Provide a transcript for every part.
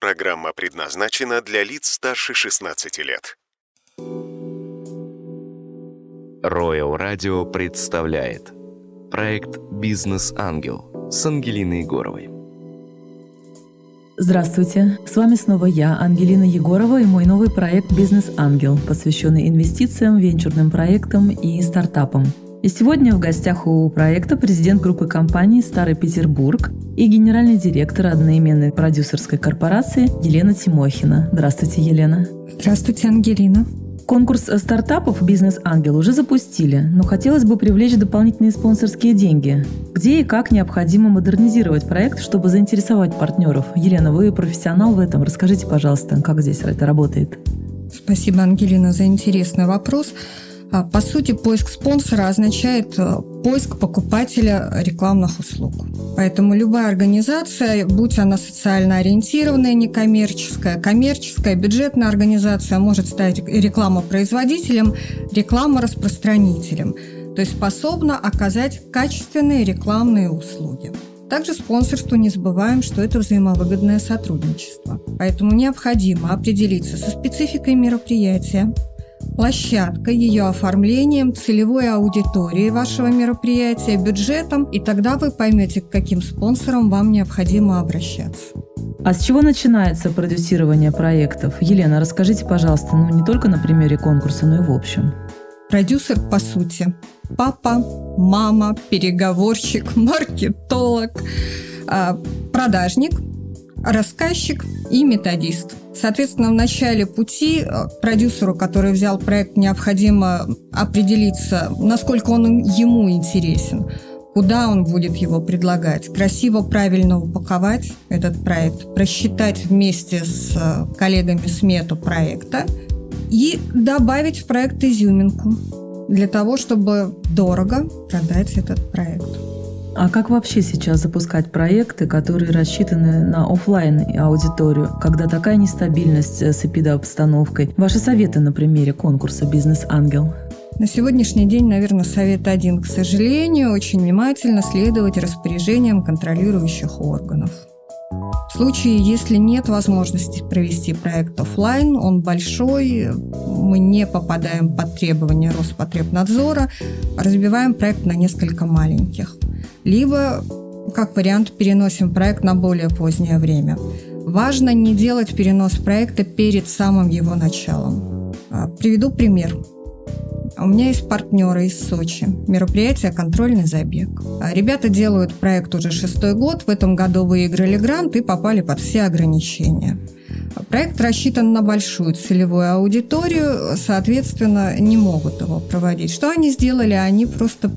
Программа предназначена для лиц старше 16 лет. Royal Radio представляет проект «Бизнес-ангел» с Ангелиной Егоровой. Здравствуйте! С вами снова я, Ангелина Егорова, и мой новый проект «Бизнес-ангел», посвященный инвестициям, венчурным проектам и стартапам – и сегодня в гостях у проекта президент группы компаний «Старый Петербург» и генеральный директор одноименной продюсерской корпорации Елена Тимохина. Здравствуйте, Елена. Здравствуйте, Ангелина. Конкурс стартапов «Бизнес-ангел» уже запустили, но хотелось бы привлечь дополнительные спонсорские деньги. Где и как необходимо модернизировать проект, чтобы заинтересовать партнеров? Елена, вы профессионал в этом. Расскажите, пожалуйста, как здесь это работает? Спасибо, Ангелина, за интересный вопрос. А, по сути, поиск спонсора означает э, поиск покупателя рекламных услуг. Поэтому любая организация, будь она социально ориентированная, некоммерческая, коммерческая, бюджетная организация, может стать рекламопроизводителем, рекламораспространителем, то есть способна оказать качественные рекламные услуги. Также спонсорство не забываем, что это взаимовыгодное сотрудничество. Поэтому необходимо определиться со спецификой мероприятия, площадкой, ее оформлением, целевой аудиторией вашего мероприятия, бюджетом, и тогда вы поймете, к каким спонсорам вам необходимо обращаться. А с чего начинается продюсирование проектов? Елена, расскажите, пожалуйста, ну не только на примере конкурса, но и в общем. Продюсер, по сути, папа, мама, переговорщик, маркетолог, а, продажник, рассказчик и методист. Соответственно, в начале пути э, продюсеру, который взял проект, необходимо определиться, насколько он ему интересен, куда он будет его предлагать, красиво, правильно упаковать этот проект, просчитать вместе с э, коллегами смету проекта и добавить в проект изюминку для того, чтобы дорого продать этот проект. А как вообще сейчас запускать проекты, которые рассчитаны на офлайн аудиторию, когда такая нестабильность с эпидообстановкой? Ваши советы на примере конкурса «Бизнес-ангел»? На сегодняшний день, наверное, совет один. К сожалению, очень внимательно следовать распоряжениям контролирующих органов. В случае, если нет возможности провести проект офлайн, он большой, мы не попадаем под требования Роспотребнадзора, разбиваем проект на несколько маленьких – либо, как вариант, переносим проект на более позднее время. Важно не делать перенос проекта перед самым его началом. А, приведу пример. У меня есть партнеры из Сочи. Мероприятие «Контрольный забег». А, ребята делают проект уже шестой год. В этом году выиграли грант и попали под все ограничения. Проект рассчитан на большую целевую аудиторию, соответственно, не могут его проводить. Что они сделали? Они просто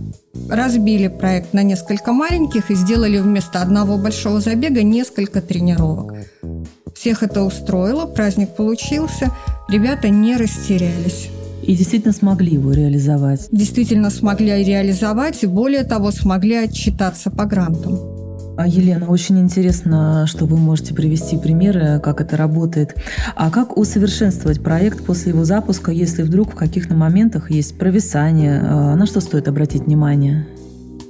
разбили проект на несколько маленьких и сделали вместо одного большого забега несколько тренировок. Всех это устроило, праздник получился, ребята не растерялись. И действительно смогли его реализовать. Действительно смогли реализовать и более того смогли отчитаться по грантам. А, Елена, очень интересно, что вы можете привести примеры, как это работает. А как усовершенствовать проект после его запуска, если вдруг в каких-то моментах есть провисание? А, на что стоит обратить внимание?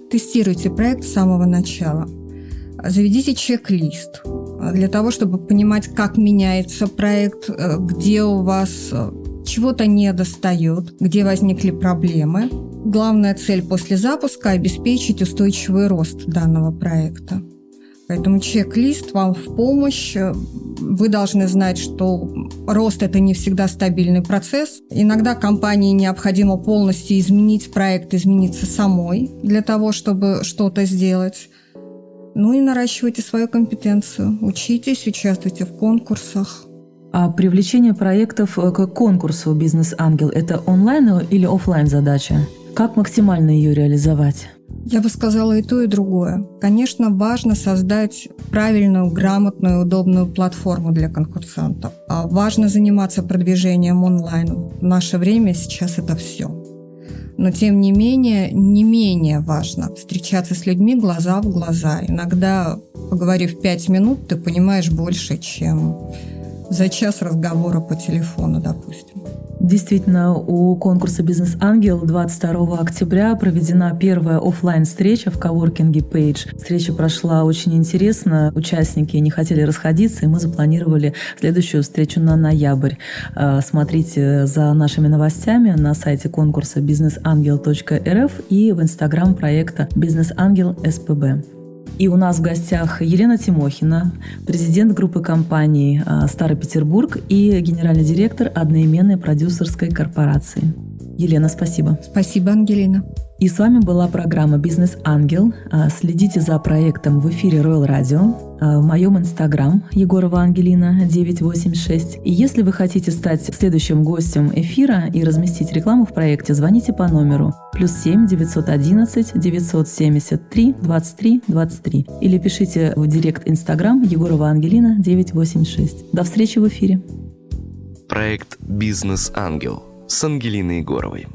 Тестируйте проект с самого начала. Заведите чек-лист для того, чтобы понимать, как меняется проект, э, где у вас э, чего-то не достает, где возникли проблемы. Главная цель после запуска – обеспечить устойчивый рост данного проекта. Поэтому чек-лист вам в помощь. Вы должны знать, что рост – это не всегда стабильный процесс. Иногда компании необходимо полностью изменить проект, измениться самой для того, чтобы что-то сделать. Ну и наращивайте свою компетенцию. Учитесь, участвуйте в конкурсах. А привлечение проектов э, к конкурсу «Бизнес-ангел» – это онлайн или офлайн задача? Как максимально ее реализовать? Я бы сказала и то, и другое. Конечно, важно создать правильную, грамотную, удобную платформу для конкурсантов. А важно заниматься продвижением онлайн. В наше время сейчас это все. Но тем не менее, не менее важно встречаться с людьми глаза в глаза. Иногда, поговорив пять минут, ты понимаешь больше, чем за час разговора по телефону, допустим. Действительно, у конкурса «Бизнес-ангел» 22 октября проведена первая офлайн встреча в коворкинге Page. Встреча прошла очень интересно, участники не хотели расходиться, и мы запланировали следующую встречу на ноябрь. А, смотрите за нашими новостями на сайте конкурса businessangel.rf и в инстаграм проекта «Бизнес-ангел СПБ». И у нас в гостях Елена Тимохина, президент группы компаний а, «Старый Петербург» и генеральный директор одноименной продюсерской корпорации. Елена, спасибо. Спасибо, Ангелина. И с вами была программа «Бизнес Ангел». А, следите за проектом в эфире Royal Radio, а, в моем инстаграм Егорова Ангелина 986. И если вы хотите стать следующим гостем эфира и разместить рекламу в проекте, звоните по номеру плюс 7 911 973 23 23 или пишите в директ инстаграм Егорова Ангелина 986. До встречи в эфире. Проект «Бизнес Ангел» с Ангелиной Егоровой.